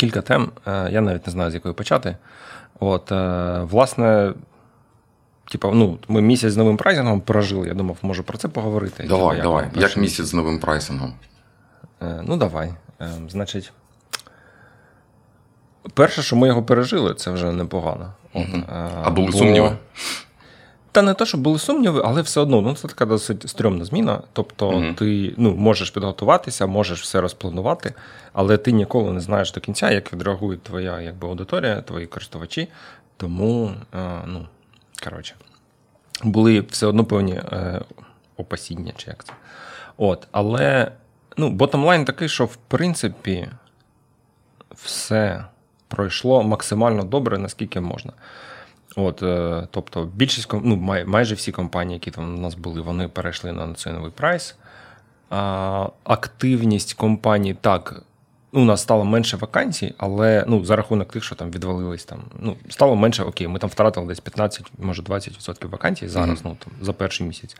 кілька тем. Я навіть не знаю, з якої почати. От, власне, типу, ну, ми місяць з новим прайсингом прожили. Я думав, може про це поговорити. Давай, типу, давай. Як, як місяць з новим прайсингом? Ну, давай. Значить. Перше, що ми його пережили, це вже непогано. От, угу. А були бо... сумніви? Та не те, що були сумніви, але все одно ну, це така досить стрьомна зміна. Тобто угу. ти ну, можеш підготуватися, можеш все розпланувати, але ти ніколи не знаєш до кінця, як відреагує твоя якби, аудиторія, твої користувачі. Тому, е, ну, коротше, були все одно певні е, опасіння, чи як це. От, Але ну, bottom line такий, що в принципі все пройшло максимально добре, наскільки можна. От, е, Тобто, більшість ну, май, майже всі компанії, які там у нас були, вони перейшли на цей новий прайс. А, Активність компаній так Ну, у нас стало менше вакансій, але ну, за рахунок тих, що там відвалились, там ну стало менше, окей, ми там втратили десь 15, може 20% вакансій зараз, mm-hmm. ну там за перший місяць.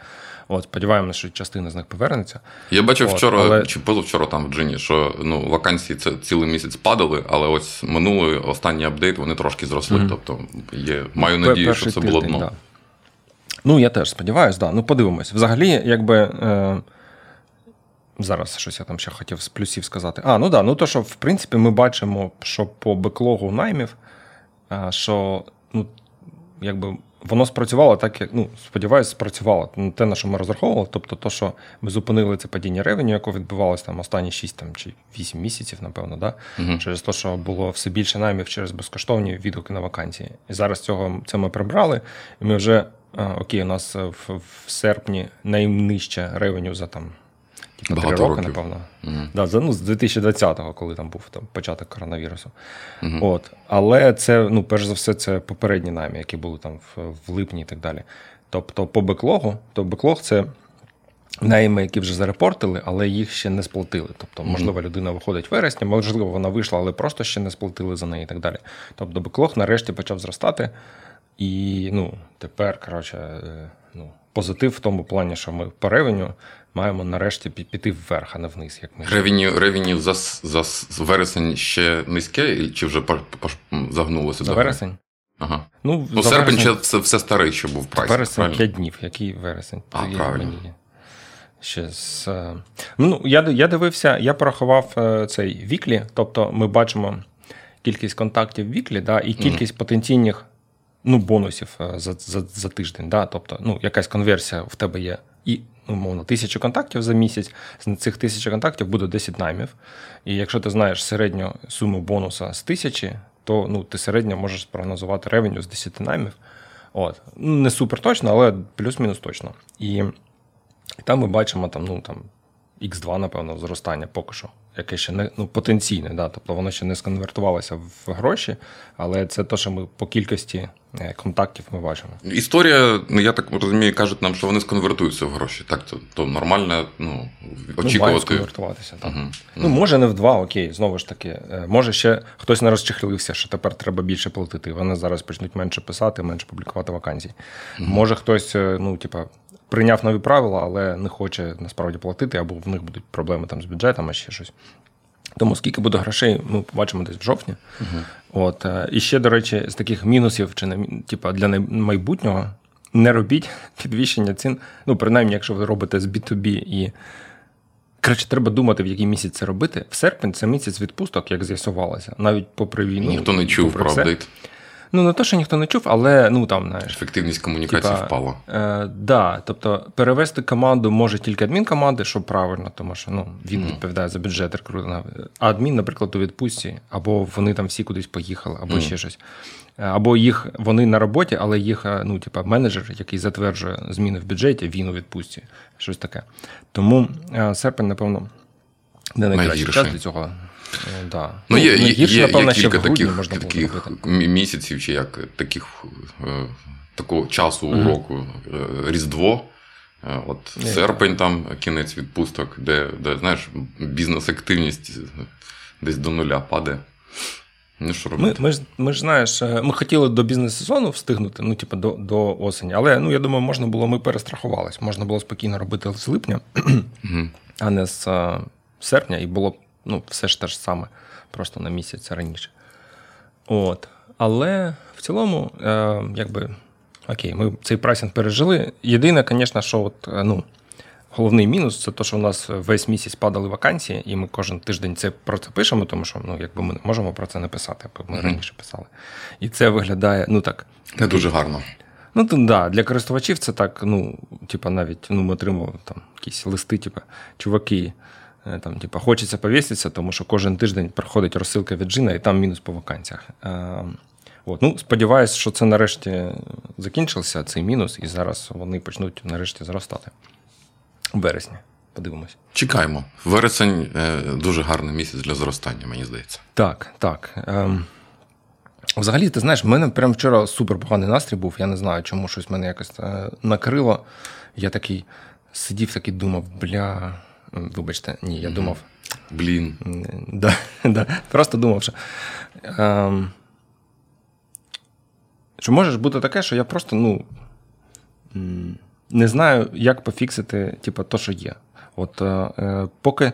От, сподіваємося, що частина з них повернеться. Я бачив От, вчора але... чи позавчора там в Джині, що ну вакансії це цілий місяць падали, але ось минулий останній апдейт вони трошки зросли. Mm-hmm. Тобто є, маю надію, Перший що це було дно. Да. Ну я теж сподіваюся, да. Ну подивимось. Взагалі, якби. Е... Зараз щось я там ще хотів з плюсів сказати. А, ну да, ну то, що в принципі ми бачимо, що по беклогу наймів, що ну, якби воно спрацювало так, як ну, сподіваюся, спрацювало ну, те, на що ми розраховували. Тобто, то, що ми зупинили це падіння ревеню, яке відбувалося там останні 6 там, чи 8 місяців, напевно, да? Угу. через те, що було все більше наймів через безкоштовні відгуки на вакансії. І зараз цього це ми прибрали, і ми вже окей, у нас в, в серпні найнижче ревеню за там. Три роки, років. напевно. Mm-hmm. Да, ну, З 2020-го, коли там був там, початок коронавірусу. Mm-hmm. От. Але це, ну, перш за все, це попередні намі, які були там в, в липні і так далі. Тобто, по беклогу, то беклог це найми, які вже зарепортили, але їх ще не сплатили. Тобто, можливо, людина виходить в вересні, можливо, вона вийшла, але просто ще не сплатили за неї і так далі. Тобто, беклог нарешті почав зростати. І ну, тепер, коротше, е, ну, позитив в тому плані, що ми по ревеню маємо нарешті піти вверх, а не вниз. Як ми Ревеню ревеню за за вересень ще низьке, чи вже загнулося? За вересень? Ага. Ну, ну серпень вересень... це все старий, що був прайс. Вересень 5 днів. Який вересень? А, правильно. Ще з... Е, ну, Я я дивився, я порахував е, цей віклі, тобто ми бачимо кількість контактів віклі, да, і кількість mm. потенційних ну, бонусів е, за за, за тиждень. Да? Тобто, ну, якась конверсія в тебе є і умовно тисячу контактів за місяць. З цих тисячі контактів буде 10 наймів. І якщо ти знаєш середню суму бонуса з тисячі, то ну, ти середньо можеш спрогнозувати ревеню з 10 наймів. От. Ну, не супер точно, але плюс-мінус точно. І там ми бачимо там, ну, там, X2, напевно, зростання поки що яке ще не ну, потенційне, да, тобто воно ще не сконвертувалося в гроші, але це те, що ми по кількості е, контактів ми бачимо. Історія, ну я так розумію, кажуть нам, що вони сконвертуються в гроші. Так, то, то нормально ну, ну очікувати. Ну, сконвертуватися. Так. Угу. Ну, може, не в два, окей, знову ж таки. Е, може, ще хтось не розчехлився, що тепер треба більше платити. Вони зараз почнуть менше писати, менше публікувати вакансій. Угу. Може, хтось, е, ну, типа. Прийняв нові правила, але не хоче насправді платити, або в них будуть проблеми там з бюджетом, а ще щось. Тому скільки буде грошей, ми побачимо десь в жовтні. Uh-huh. От е, і ще, до речі, з таких мінусів чи не типу, для майбутнього не робіть підвищення цін. Ну, принаймні, якщо ви робите з B2B і. Коротше, треба думати, в який місяць це робити. В серпень це місяць відпусток, як з'ясувалося, навіть попри війну. Ніхто не чув про апдейт. Ну, не те, що ніхто не чув, але ну там знаєш. Ефективність комунікації типа, впала. Е, да, Тобто перевести команду може тільки адмінкоманди, що правильно, тому що ну, він mm. відповідає за бюджет рекрутинга. А адмін, наприклад, у відпустці, або вони там всі кудись поїхали, або mm. ще щось. Е, або їх вони на роботі, але їх е, ну, типа, менеджер, який затверджує зміни в бюджеті, він у відпустці. Щось таке. Тому е, серпень, напевно, не найкращий час для цього. Е, да. Ну, є, ну, гірше, є, напевно, є кілька таких можна таких місяців, чи як таких е, такого часу угу. року е, Різдво. От є, серпень, там кінець відпусток, де, де знаєш, бізнес-активність десь до нуля падає. Ну, що робити? Ми ми, ж ми ж знаєш, ми хотіли до бізнес-сезону встигнути, ну, типу, до до осені, але ну, я думаю, можна було, ми перестрахувались. Можна було спокійно робити з липня, а не з серпня, і було ну, все ж те ж саме просто на місяць раніше. От. Але в цілому, е, якби окей, ми цей прайсинг пережили. Єдине, звісно, що от, е, ну, головний мінус це те, що у нас весь місяць падали вакансії, і ми кожен тиждень це про це пишемо, тому що ну, якби ми не можемо про це написати, як ми mm-hmm. раніше писали. І це виглядає, ну так. Не дуже гарно. Ну, то, да, для користувачів це так, ну, типа, навіть ну, ми отримували там якісь листи, типа, чуваки, там, типа, хочеться повіситися, тому що кожен тиждень приходить розсилка від Джина, і там мінус по вакансіях. Е, от. Ну, Сподіваюсь, що це нарешті закінчився, цей мінус, і зараз вони почнуть нарешті зростати. У вересні. Подивимось. Чекаємо. Вересень е, дуже гарний місяць для зростання, мені здається. Так, так. Ем, Взагалі, ти знаєш, в мене прямо вчора супер поганий настрій був. Я не знаю, чому щось мене якось е, накрило. Я такий сидів, такий думав, бля. Вибачте, ні, я думав. Блін. Да, да, Просто думав, що. Ем, що може бути таке, що я просто, ну. Не знаю, як пофіксити, типу, то, що є. От е, е поки.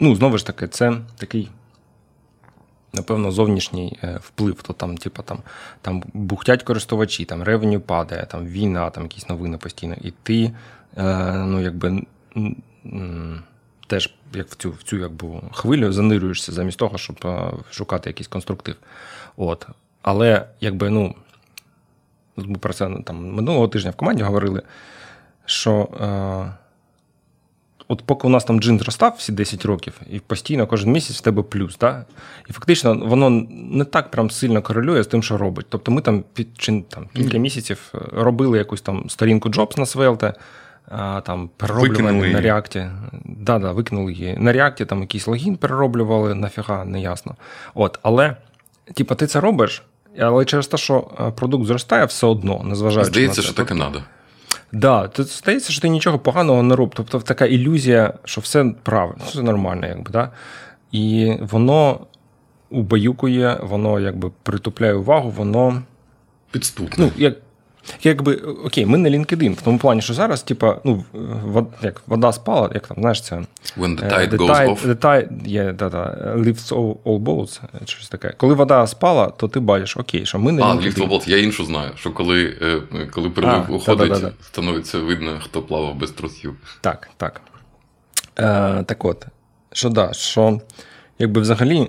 Ну, знову ж таки, це такий напевно, зовнішній е, вплив, то там, типу, там там бухтять користувачі, там ревеню падає, там війна, там якісь новини постійно. І ти е, ну, якби, теж як в цю в цю якби, хвилю занирюєшся замість того, щоб е, шукати якийсь конструктив. От. Але якби, ну, ми про це там минулого тижня в команді говорили, що. Е, от поки у нас там джин зростав всі 10 років, і постійно кожен місяць в тебе плюс. Да? І фактично воно не так прям сильно корелює з тим, що робить. Тобто ми там під там, кілька місяців е, робили якусь там сторінку Jobs на Svelte, там перероблювали на реакті. Да, да, викинули її. На реакті там якийсь логін перероблювали, нафіга, не ясно. От, Але, типу, ти це робиш, але через те, що е, продукт зростає все одно, незважаючи. Здається, на це. що так і треба. Да, то здається, що ти нічого поганого не робиш. Тобто така ілюзія, що все правильно, все нормально, якби, да? І воно убаюкує, воно якби притупляє увагу, воно. Підступне. Ну, як Якби окей, ми не LinkedIn, в тому плані, що зараз, типа, ну, вод, як вода спала, як там, знаєш, це. When the tide the goes tide, off. The tide, yeah, да, да, lifts all, all boats, щось таке. Коли вода спала, то ти бачиш, окей, що ми не. А, lift all boats, я іншу знаю, що коли е, коли прилив уходить, да, да, становиться видно, хто плавав без трусів. Так, так. Е, Так от, що да, що якби взагалі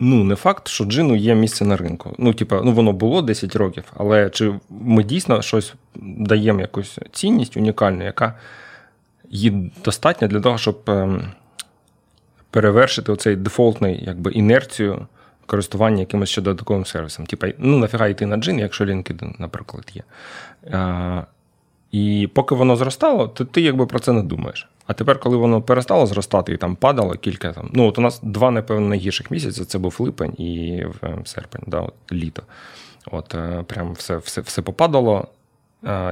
ну, не факт, що джину є місце на ринку. Ну, типа, ну воно було 10 років, але чи ми дійсно щось даємо якусь цінність унікальну, яка є достатня для того, щоб ем, перевершити оцей дефолтний якби, інерцію користування якимось ще додатковим сервісом. Типа, ну нафіга йти на джин, якщо LinkedIn, наприклад, є. А, І поки воно зростало, то ти якби про це не думаєш. А тепер, коли воно перестало зростати і там падало кілька там. Ну, от у нас два, напевно, найгірших місяці це був липень і серпень, да, от, літо. От е, прям все все, все попадало,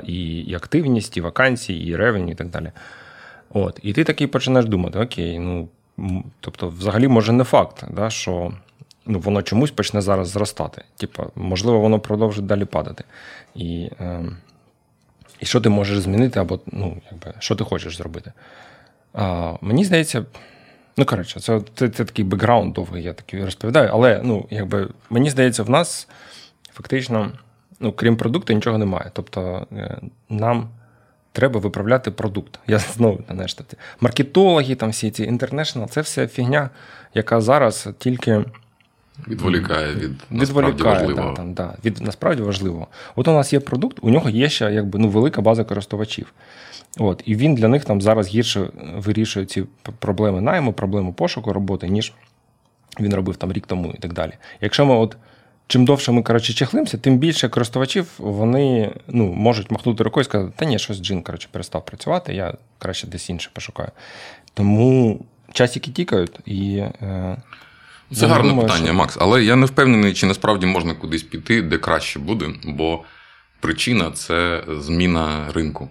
і і активність, і вакансії, і ревень, і так далі. От, І ти такий починаєш думати: окей, ну тобто, взагалі, може, не факт, да, що ну, воно чомусь почне зараз зростати. Типа, можливо, воно продовжить далі падати. І е, і що ти можеш змінити, або ну, якби, що ти хочеш зробити. А, Мені здається, ну коротше, це, це це, такий бекграунд довгий, я такий розповідаю, але ну, якби, мені здається, в нас фактично, ну, крім продукту, нічого немає. Тобто е, нам треба виправляти продукт. Я знову знаєш, маркетологи, там всі ці інтернешнл, це все фігня, яка зараз тільки. Відволікає від насправді важливого. Да, там, да, від насправді важливого. От у нас є продукт, у нього є ще якби, ну, велика база користувачів. От, І він для них там зараз гірше вирішує ці проблеми найму, проблему пошуку роботи, ніж він робив там рік тому і так далі. Якщо ми от. Чим довше ми коротше, чехлимося, тим більше користувачів вони ну, можуть махнути рукою і сказати, та ні, щось джин коротше, перестав працювати, я краще десь інше пошукаю. Тому часики тікають і. Е, це я гарне думаю, питання, що... Макс. Але я не впевнений, чи насправді можна кудись піти, де краще буде, бо причина це зміна ринку.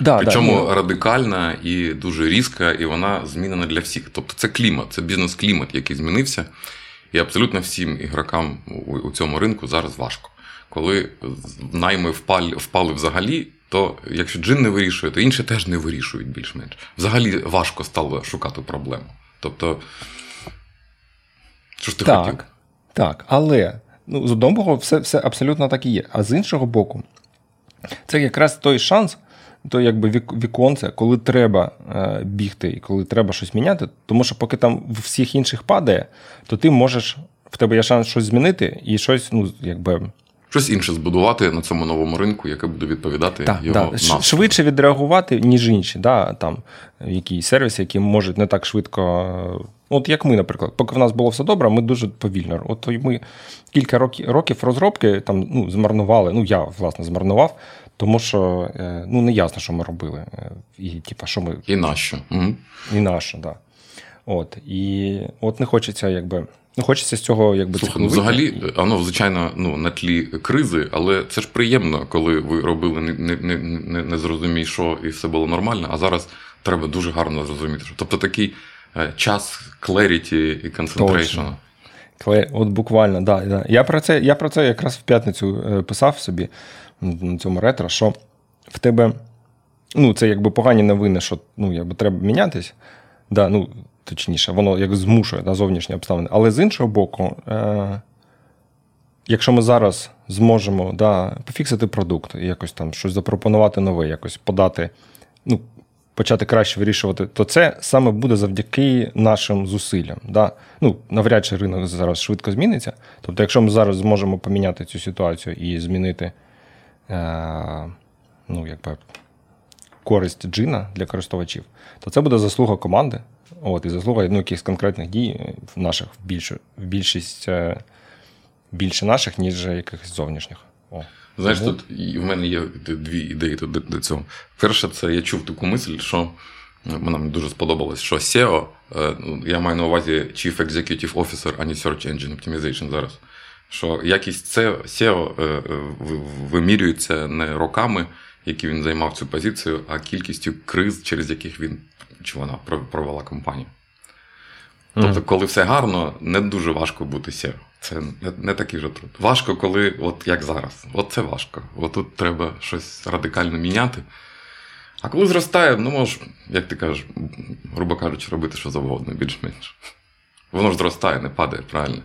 Да, Причому да, радикальна і дуже різка, і вона змінена для всіх. Тобто це клімат, це бізнес-клімат, який змінився. І абсолютно всім ігрокам у цьому ринку зараз важко. Коли найми впали, впали взагалі, то якщо джин не вирішує, то інші теж не вирішують більш-менш. Взагалі важко стало шукати проблему. Тобто, що ж ти так, хотів? Так, але ну, з одного боку, все, все абсолютно так і є. А з іншого боку, це якраз той шанс. То якби віконце, коли треба е, бігти і коли треба щось міняти, тому що поки там в всіх інших падає, то ти можеш, в тебе є шанс щось змінити і щось, ну, якби. Щось інше збудувати на цьому новому ринку, яке буде відповідати так, його так. швидше відреагувати, ніж інші. Да, там якісь сервіси, які можуть не так швидко. От як ми, наприклад, поки в нас було все добре, ми дуже повільно. От ми кілька років розробки там ну, змарнували. Ну, я власне змарнував, тому що е, ну, не ясно, що ми робили. Е, і типа, що ми... І нащо. Угу. І нащо, так. Да. От. І от не хочеться, якби. Ну, хочеться з цього, якби Слухай, ну, взагалі, воно, звичайно, ну, на тлі кризи, але це ж приємно, коли ви робили не не, не, не, не зрозумій, що і все було нормально, а зараз треба дуже гарно зрозуміти. що. Тобто такий час clarity і concentration. От буквально, да, да. Я про це я про це якраз в п'ятницю е, писав собі на цьому ретро, що в тебе ну, це якби погані новини, що ну, якби треба мінятись. Да, ну, Точніше, воно як змушує да, зовнішні обставини. Але з іншого боку, е, якщо ми зараз зможемо да, пофіксити продукт, якось там щось запропонувати нове, якось подати, ну, почати краще вирішувати, то це саме буде завдяки нашим зусиллям. Да? Ну, Навряд чи ринок зараз швидко зміниться. Тобто, якщо ми зараз зможемо поміняти цю ситуацію і змінити е, ну, якби, користь джина для користувачів, то це буде заслуга команди. От, І заслуга ну, якихось конкретних дій наших в більшість е, більше наших, ніж якихось зовнішніх. О. Знаєш, Тому... тут в мене є дві ідеї до, до цього. Перше, це я чув таку мисль, що вона мені дуже сподобалась, що SEO, е, ну, я маю на увазі Chief Executive Officer, а не Search Engine Optimization зараз. Що якість SEO е, вимірюється не роками, які він займав цю позицію, а кількістю криз, через яких він чи вона провела кампанію. Тобто, коли все гарно, не дуже важко бути SEO. Це не, не такий же труд. Важко, коли, от як зараз. От це важко. От тут треба щось радикально міняти. А коли зростає, ну можеш, як ти кажеш, грубо кажучи, робити що завгодно, більш-менш. Воно ж зростає, не падає, правильно.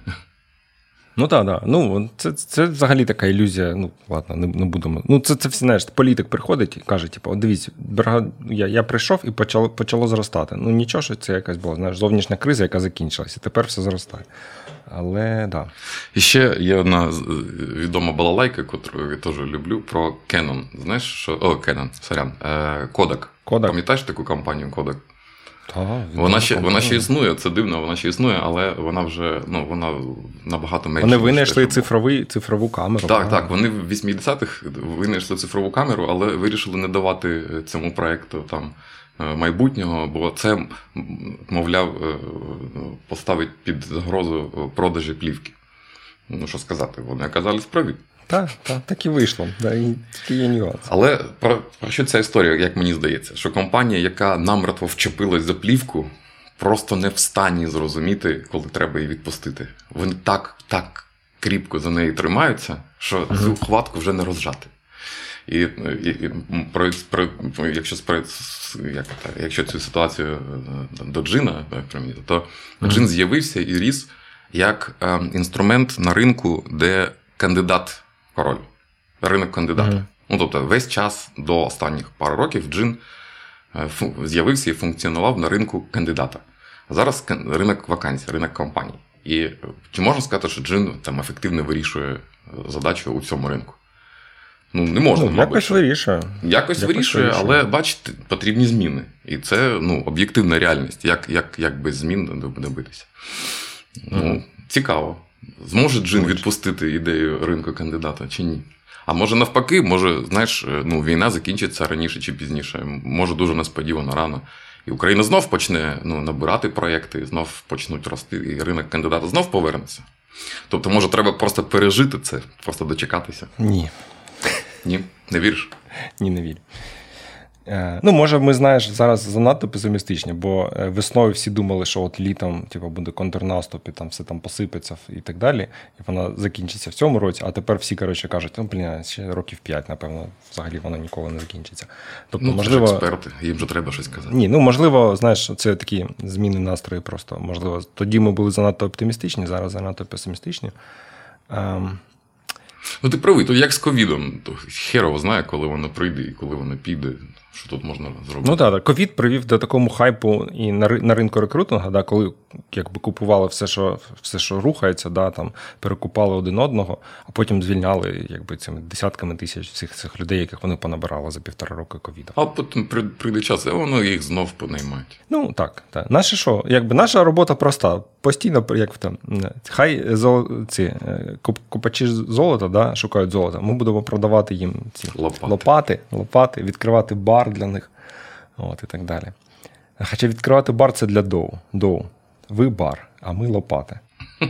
Ну так, так. Ну, це це взагалі така ілюзія. Ну, ладно, не не будемо. Ну, це це всі, знаєш, політик приходить і каже: типу, дивіться, я я прийшов і почало почало зростати. Ну, нічого, що це якась була знаєш, зовнішня криза, яка закінчилася. Тепер все зростає. Але да. І ще є одна відома балалайка, яку я теж люблю, про Canon. Знаєш, що. О, Canon, сорян. Кодек. Кодек. Пам'ятаєш таку компанію Кодек? Та, вона ще вона ще існує, це дивно, вона ще існує, але вона вже ну, вона набагато менше. Вони винайшли цифровий, цифрову камеру. Так, так. Вони в 80-х винайшли цифрову камеру, але вирішили не давати цьому проєкту там е, майбутнього, бо це, мовляв, е, поставить під загрозу продажі плівки. Ну, що сказати, вони оказались праві. Так, так, так і вийшло. Да, і такий є нюанс. Але про, про що ця історія, як мені здається, що компанія, яка намертво вчепилась за плівку, просто не в стані зрозуміти, коли треба її відпустити. Вони так так кріпко за неї тримаються, що uh-huh. цю хватку вже не розжати. І, і, і про, про, якщо як, якщо цю ситуацію е, до Джина, то uh-huh. Джин з'явився і ріс як е, інструмент на ринку, де кандидат король, ринок кандидата. Mm-hmm. Ну, тобто, весь час до останніх пару років джин е, з'явився і функціонував на ринку кандидата. Зараз ринок вакансій, ринок компаній. І е, чи можна сказати, що джин там ефективно вирішує е, задачу у цьому ринку? Ну, не можна. Ну, мабуть. Якось вирішує. Якось, якось вирішує, вирішує, але бачите, потрібні зміни. І це ну, об'єктивна реальність, як як, як без змін добитися. Ну, mm-hmm. Цікаво. Зможе Джин відпустити ідею ринку кандидата чи ні? А може навпаки, може, знаєш, ну, війна закінчиться раніше чи пізніше. Може дуже несподівано рано. І Україна знов почне ну, набирати проєкти, знов почнуть рости, і ринок кандидата знов повернеться. Тобто, може, треба просто пережити це, просто дочекатися? Ні. Ні, не віриш? Ні, не вірю. Е, ну, може, ми знаєш, зараз занадто песимістичні, бо е, весною всі думали, що от літом типу, буде контрнаступ і там все там посипеться і так далі. І вона закінчиться в цьому році, а тепер всі коротше, кажуть, ну, блін, ще років 5, напевно, взагалі вона ніколи не закінчиться. Тобто, ну, можливо, це ж експерти, їм вже треба щось казати. Ні, ну можливо, знаєш, це такі зміни настрої просто. Можливо, тоді ми були занадто оптимістичні, зараз занадто песимістичні. Ем... Ну, ти правий, то як з ковідом, то херово знає, коли воно прийде і коли воно піде що тут можна зробити. Ну так, ковід привів до такому хайпу і на на ринку рекрутингу, да, коли якби купували все, що все, що рухається, да, там перекупали один одного, а потім звільняли якби цими десятками тисяч всіх цих людей, яких вони понабирали за півтора року ковіду. А потім прийде час, і воно їх знов понаймають. Ну так, так. Наше що? Якби наша робота проста. Постійно, як там, хай зол, ці е, купачі золота да, шукають золото. Ми будемо продавати їм ці лопати, лопати, лопати відкривати бар бар для них. От, І так далі. Хоча відкривати бар це для доу. Доу. Ви бар, а ми лопати.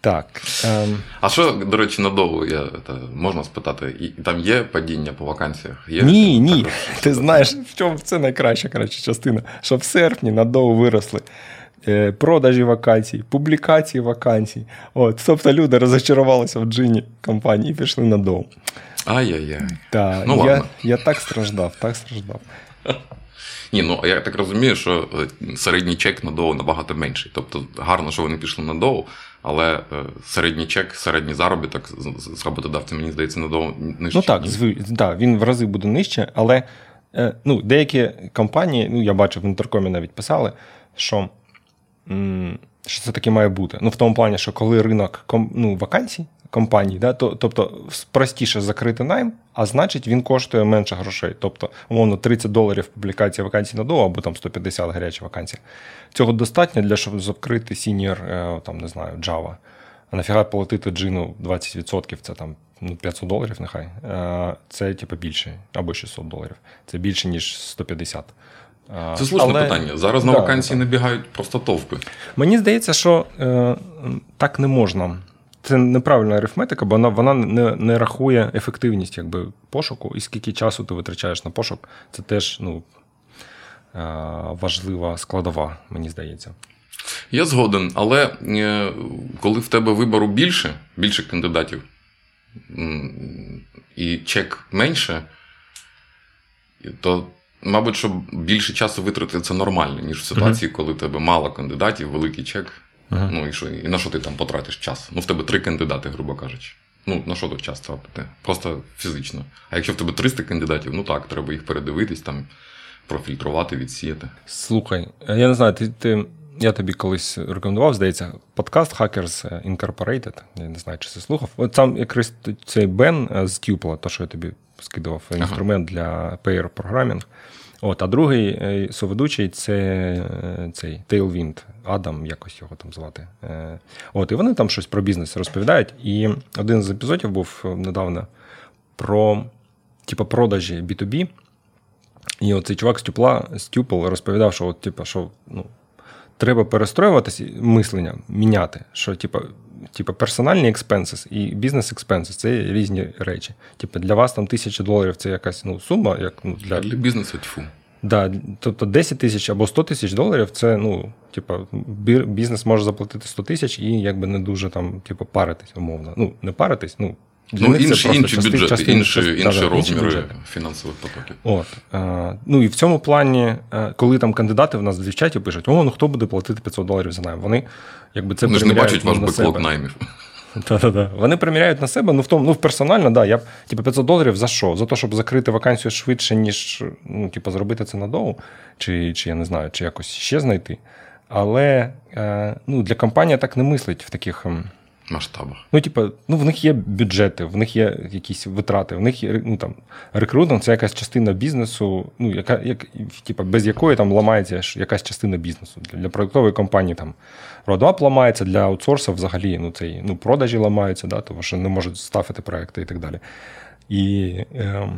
Так. Ем... А що, до речі, на доу я, та, можна спитати, і там є падіння по вакансіях? Є Ні, ні. Також? Ти знаєш, в чому це найкраща коротше, частина, що в серпні на доу виросли. Е, продажі вакансій, публікації вакансій. От, Тобто люди розочарувалися в джині компанії і пішли на доу. Ай-яй-яй. Так, ну, я я так страждав, так страждав. Ні, ну я так розумію, що е, середній чек на доу набагато менший. Тобто гарно, що вони пішли на доу, але е, середній чек, середній заробіток з роботодавця, мені здається, на доу нижче. Ну так, зв... да, він в рази буде нижче, але е, ну, деякі компанії, ну я бачив, в інтеркомі навіть писали, що що це таке має бути. Ну, в тому плані, що коли ринок ну, вакансій компаній, да, тобто простіше закрити найм, а значить він коштує менше грошей. Тобто, умовно, 30 доларів публікація вакансій на DOU або там 150 гаряча вакансія. Цього достатньо для щоб закрити senior, там, не знаю, Java. А нафіга платити Джину 20%, це там ну, 500 доларів, нехай. Е, це типу, більше, або 600 доларів. Це більше, ніж 150. Це слушне Але... питання. Зараз на да, вакансії набігають просто товпи. Мені здається, що е, так не можна. Це неправильна арифметика, бо вона вона не не рахує ефективність якби, пошуку, і скільки часу ти витрачаєш на пошук. Це теж ну, е, важлива складова, мені здається. Я згоден, але е, коли в тебе вибору більше, більше кандидатів, і чек менше, то Мабуть, що більше часу витратити це нормально, ніж в ситуації, коли в тебе мало кандидатів, великий чек. Uh-huh. Ну і що, і на що ти там потратиш час? Ну, в тебе три кандидати, грубо кажучи. Ну, на що тут час тратити? Просто фізично. А якщо в тебе 300 кандидатів, ну так, треба їх передивитись, там, профільтрувати, відсіяти. Слухай, я не знаю, ти. ти... Я тобі колись рекомендував, здається, подкаст Hackers Incorporated. Я не знаю, чи це слухав. От там якраз цей Бен з Тюпла, то, що я тобі скидував інструмент ага. для pair програмінг. От, А другий е, соведучий це е, цей Tailwind, Адам, якось його там звати. Е, от, І вони там щось про бізнес розповідають. І один з епізодів був недавно про типу, продажі B2B. І оцей чувак з Тюпла, з Тюпл розповідав, що от, типу, що ну, треба перестроюватися, мислення, міняти. Що, типу, типу, персональні експенсис і бізнес експенсис це різні речі. Типу, для вас там тисяча доларів це якась ну, сума. як ну, Для для бізнесу тьфу. Да, тобто 10 тисяч або 100 тисяч доларів це ну, типу, бізнес може заплатити 100 тисяч і якби не дуже там, типу, паритись, умовно. Ну, не паритись, ну. Для ну, інші інші бюджети, частин, інші, частин, інші да, розміри інші фінансових потоків. От. А, Ну і в цьому плані, коли там кандидати в нас в чаті пишуть, о, ну хто буде платити 500 доларів за найм? Вони якби це Вони ж не бачать ваш беклог наймів. Та-та-та. Вони приміряють на себе, ну в тому, ну персонально, да, я типу, 500 доларів за що? За те, щоб закрити вакансію швидше, ніж ну, типу, зробити це надовго, чи чи я не знаю, чи якось ще знайти. Але е, ну, для компанії так не мислить в таких масштабах. Ну, типу, ну, в них є бюджети, в них є якісь витрати, в них є ну, там, рекрутинг це якась частина бізнесу, ну, яка, як, типу, без якої там ламається якась частина бізнесу. Для, для продуктової компанії там родап ламається, для аутсорсу взагалі ну, цей, ну, продажі ламаються, да, тому що не можуть ставити проекти і так далі. І е,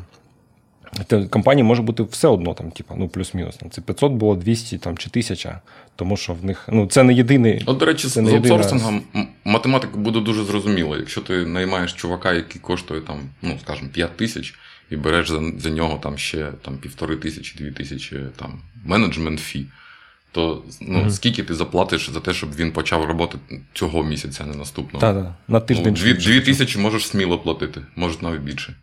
компанії може бути все одно, там, типу, ну, плюс-мінус. Це 500 було 200 там, чи 1000, тому що в них ну, це не єдиний. От, до речі, з аутсорсингом єдина... математика буде дуже зрозуміла. Якщо ти наймаєш чувака, який коштує, там, ну, скажімо, 5 тисяч, і береш за за нього там ще там, півтори тисячі, дві тисячі там, менеджмент фі, то ну, mm-hmm. скільки ти заплатиш за те, щоб він почав роботи цього місяця, а не наступного? Так, так. На тиждень. Ну, дві, дві тисячі можеш сміло платити, може навіть більше.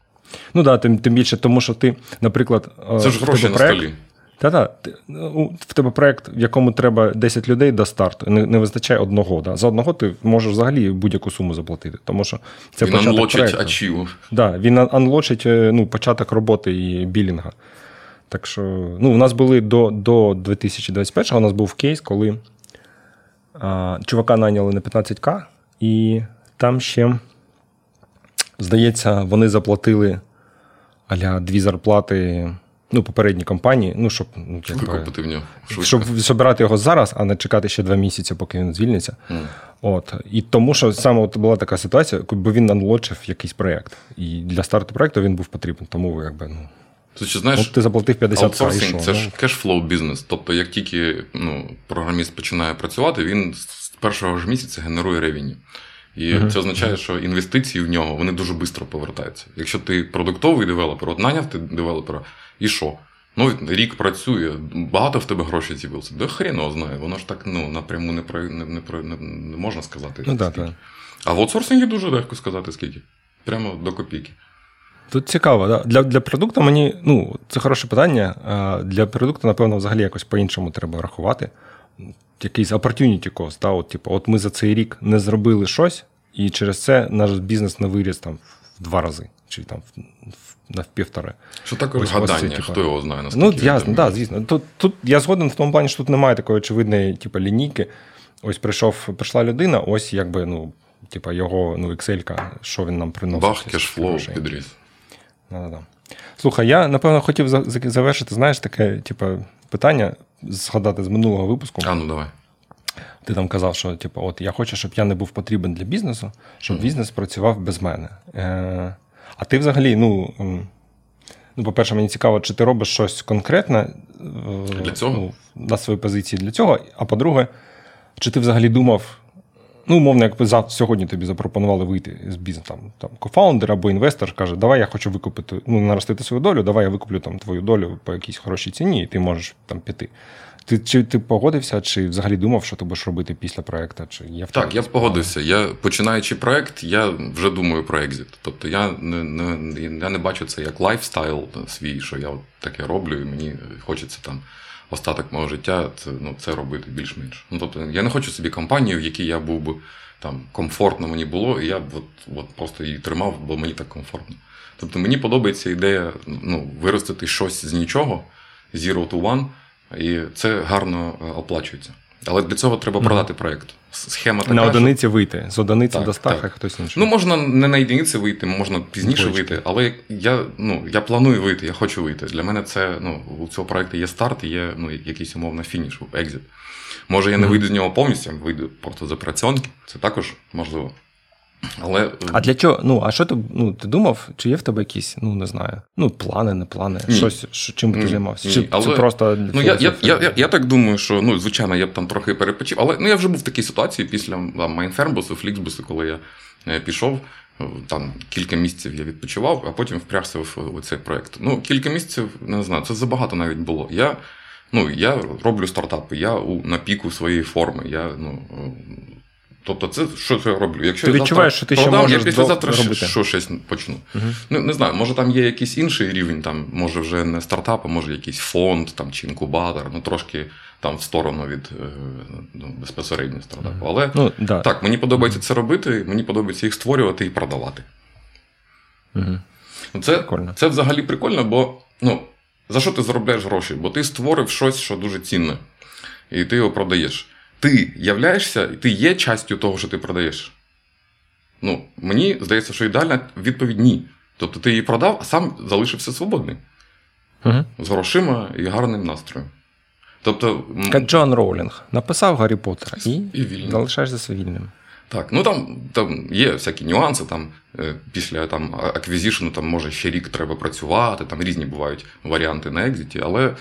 Ну так, да, тим тим більше, тому що ти, наприклад, е, це ж гроші на проект, столі. Та-та, ну, в тебе проєкт, в якому треба 10 людей до старту, не не вистачає одного. Да? За одного ти можеш взагалі будь-яку суму заплатити. Тому що це Він анлочить ачів. Да, він анлочить е, ну, початок роботи і білінга. Так що, ну, у нас були до до 2021-го, у нас був кейс, коли а, чувака найняли на 15к, і там ще, здається, вони заплатили аля дві зарплати ну, попередній компанії, ну, щоб ну, нього. Щоб збирати його зараз, а не чекати ще два місяці, поки він звільниться. Mm. От. І тому, що саме от була така ситуація, бо він ан лочив якийсь проєкт. І для старту проєкту він був потрібен. Тому якби, ну. Ти, знаєш, От ти заплатив 50 аутсорсинг це ж cash flow бізнес. Тобто, як тільки ну, програміст починає працювати, він з першого ж місяця генерує revenue. І uh-huh. це означає, що інвестиції в нього вони дуже швидко повертаються. Якщо ти продуктовий девелопер, от наняв ти девелопера, і що? Ну, рік працює, багато в тебе грошей з'явилося. Да хріно знає, воно ж так ну, напряму не про, не, не, не, не можна сказати. Ну, да, так. А в аутсорсингі дуже легко сказати, скільки. Прямо до копійки. Тут цікаво, да? для для продукту мені ну, це хороше питання. Для продукту, напевно, взагалі якось по-іншому треба рахувати. Якийсь opportunity cost. Да? От, типу, от ми за цей рік не зробили щось, і через це наш бізнес не виріс там в два рази, чи там на півтори. Що таке гадання? Типу. Хто його знає? Ну, ясно, да, звісно. Тут тут я згоден в тому плані, що тут немає такої очевидної, типу, лінійки. Ось прийшов, прийшла людина, ось якби, ну, типу, його ну, Excel, що він нам приносить. Бах, кешфлоу підріс. Да-да-да. Слухай, я напевно хотів завершити, знаєш, таке, типу, питання згадати з минулого випуску. А, ну давай. Ти там казав, що типу, от я хочу, щоб я не був потрібен для бізнесу, щоб mm-hmm. бізнес працював без мене. Е, А ти взагалі, ну, ну, по-перше, мені цікаво, чи ти робиш щось конкретне е, для цього? Ну, на своїй позиції для цього. А по-друге, чи ти взагалі думав, ну, умовно, якби сьогодні тобі запропонували вийти з бізнесу, там, там co-founder або інвестор каже, давай я хочу викупити, ну, наростити свою долю, давай я викуплю там твою долю по якійсь хорошій ціні, і ти можеш там піти. Ти чи ти погодився, чи взагалі думав, що ти будеш робити після проекту? Чи є Так, я погодився. Я починаючи проект, я вже думаю про exit. Тобто я не не, я не бачу це як lifestyle свій, що я таке роблю, і мені хочеться там остаток мого життя це ну, це робити більш-менш. Ну, Тобто я не хочу собі компанію, в якій я був би там комфортно мені було, і я б от, от просто її тримав, бо мені так комфортно. Тобто мені подобається ідея ну, виростити щось з нічого, zero to one, і це гарно е, оплачується. Але для цього треба продати mm. проєкт. Схема така, На одиниці що... вийти. З одиниці так, до ста, хай хтось інший. Ну, можна не на одиниці вийти, можна пізніше Точки. вийти, але я ну, я планую вийти, я хочу вийти. Для мене це ну, у цього проєкту є старт, є ну, якийсь умовно фініш, екзит. Може, я не mm. вийду з нього повністю, вийду просто з операціонки. Це також можливо. Але... А для чого? Ну, а що ти ну, ти думав, чи є в тебе якісь, ну не знаю, ну, плани, не плани, Ні. щось, що, чим би ти займався? Чи але... це просто ну, я, я, я, я, я так думаю, що ну, звичайно, я б там трохи перепочив, але ну, я вже був в такій ситуації після Майнфербусу, Фліксбусу, коли я е, пішов. Там кілька місяців я відпочивав, а потім впрягся в цей проєкт. Ну, кілька місяців, не знаю, це забагато навіть було. Я ну, я роблю стартапи, я у, на піку своєї форми. Я ну, Тобто, це що я роблю? Якщо ти я відчуваєш, що ти ще можеш я післязавтра робити. що щось почну. Угу. Ну, Не знаю, може там є якийсь інший рівень, там, може вже не стартап, а може якийсь фонд там, чи інкубатор, ну трошки там в сторону від е, ну, безпосередньо стартапу. Але ну, да. так, мені подобається це робити, мені подобається їх створювати і продавати. Угу. Це це взагалі прикольно, бо ну, за що ти заробляєш гроші? Бо ти створив щось, що дуже цінне, і ти його продаєш ти являєшся, і ти є частю того, що ти продаєш? Ну, Мені здається, що ідеальна відповідь ні. Тобто ти її продав, а сам залишився свободний. Угу. З грошима і гарним настроєм. Тобто, Як Джон Роулінг написав Гаррі Поттера і, і вільним. залишаєшся вільним. Так, ну там там є всякі нюанси. Там е, Після там аквізішну там може ще рік треба працювати, там різні бувають варіанти на екзиті. Але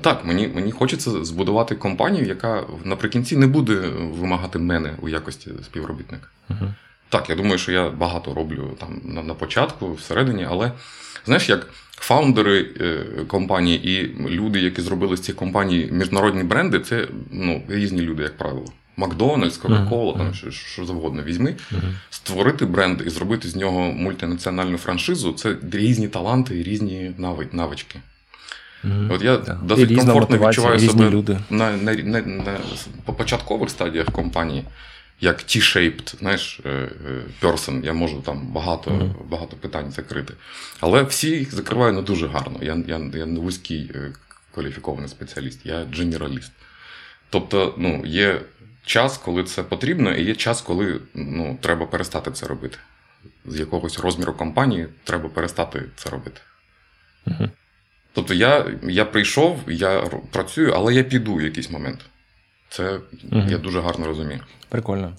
так, мені мені хочеться збудувати компанію, яка наприкінці не буде вимагати мене у якості співробітника. uh Так, я думаю, що я багато роблю там на, на початку, всередині, але знаєш, як фаундери е, компанії і люди, які зробили з цих компаній міжнародні бренди, це ну, різні люди, як правило. Макдональдс, Кока-Кола, uh-huh. там що, що завгодно візьми, uh-huh. створити бренд і зробити з нього мультинаціональну франшизу це різні таланти і різні навички. Mm-hmm. От я yeah. досить комфортно відчуваю себе люди. На, на, на, на, по початкових стадіях компанії, як T-shaped, знаєш, е, е, person, я можу там багато mm-hmm. багато питань закрити. Але всі їх закриваю не дуже гарно. Я я, я не вузький е, кваліфікований спеціаліст, я дженераліст. Тобто, ну, є час, коли це потрібно, і є час, коли ну, треба перестати це робити. З якогось розміру компанії треба перестати це робити. Uh-huh. Тобто я я прийшов, я працюю, але я піду в якийсь момент. Це uh-huh. я дуже гарно розумію. Прикольно.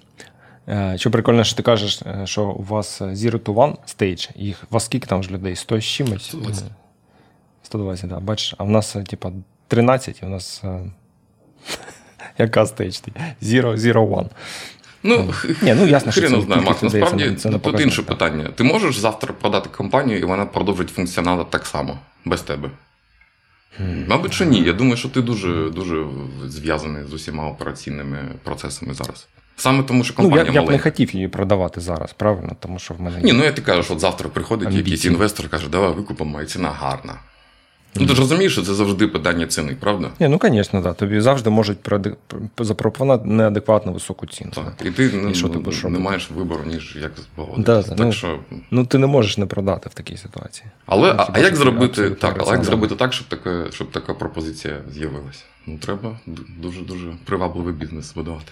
Е, що прикольно, що ти кажеш, е, що у вас Zero to One stage, їх у вас скільки там ж людей? 100 з чимось? 120. 120, так. Бачиш, а в нас, типа, 13, і у нас. Яка stage? Zero, Zero to One. Ну, Ні, ну ясно, що це знає, Макс. Насправді це, це тут інше питання. Ти можеш завтра продати компанію, і вона продовжить функціонал так само, без тебе. Мабуть, що ні. Я думаю, що ти дуже дуже зв'язаний з усіма операційними процесами зараз. Саме тому, що компанія ну, я, я б не хотів її продавати зараз, правильно? Тому що в мене ні, ну я ти кажу, що завтра приходить амбіції. якийсь інвестор, каже, давай викупимо, і ціна гарна. Ну, ти ж розумієш, що це завжди питання ціни, правда? Ні, Ну, звісно, да. Тобі завжди можуть запропонувати неадекватно високу ціну. Так. І ти, і що ти будеш не маєш вибору, ніж як Да, так, ну, що... ну ти не можеш не продати в такій ситуації. Але ну, а, а як зробити так, але як зробити так, щоб така, щоб така пропозиція з'явилася? Ну, треба дуже-дуже привабливий бізнес збудувати.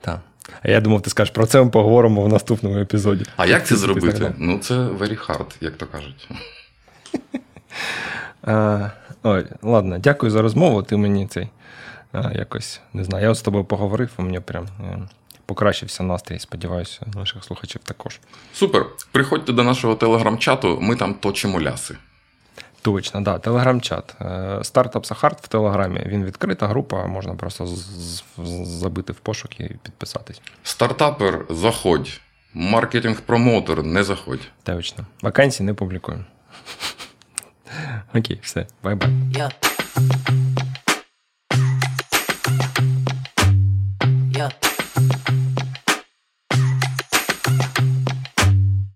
Так. А я думав, ти скажеш про це ми поговоримо в наступному епізоді. А як це зробити? Ну, це very hard, як то кажуть. А, ой, Ладно, дякую за розмову. Ти мені цей а, якось не знаю. Я от з тобою поговорив, і мені прям е, покращився настрій. Сподіваюся, наших слухачів також. Супер. Приходьте до нашого телеграм-чату, ми там точимо ляси. Точно, да, телеграм-чат. Стартап Сахарт в Телеграмі. Він відкрита група, можна просто забити в пошук і підписатись. Стартапер, заходь. Маркетинг-промоутер, не заходь. Точно. Вакансії не публікуємо. Окей, все, бай-бай. Yeah.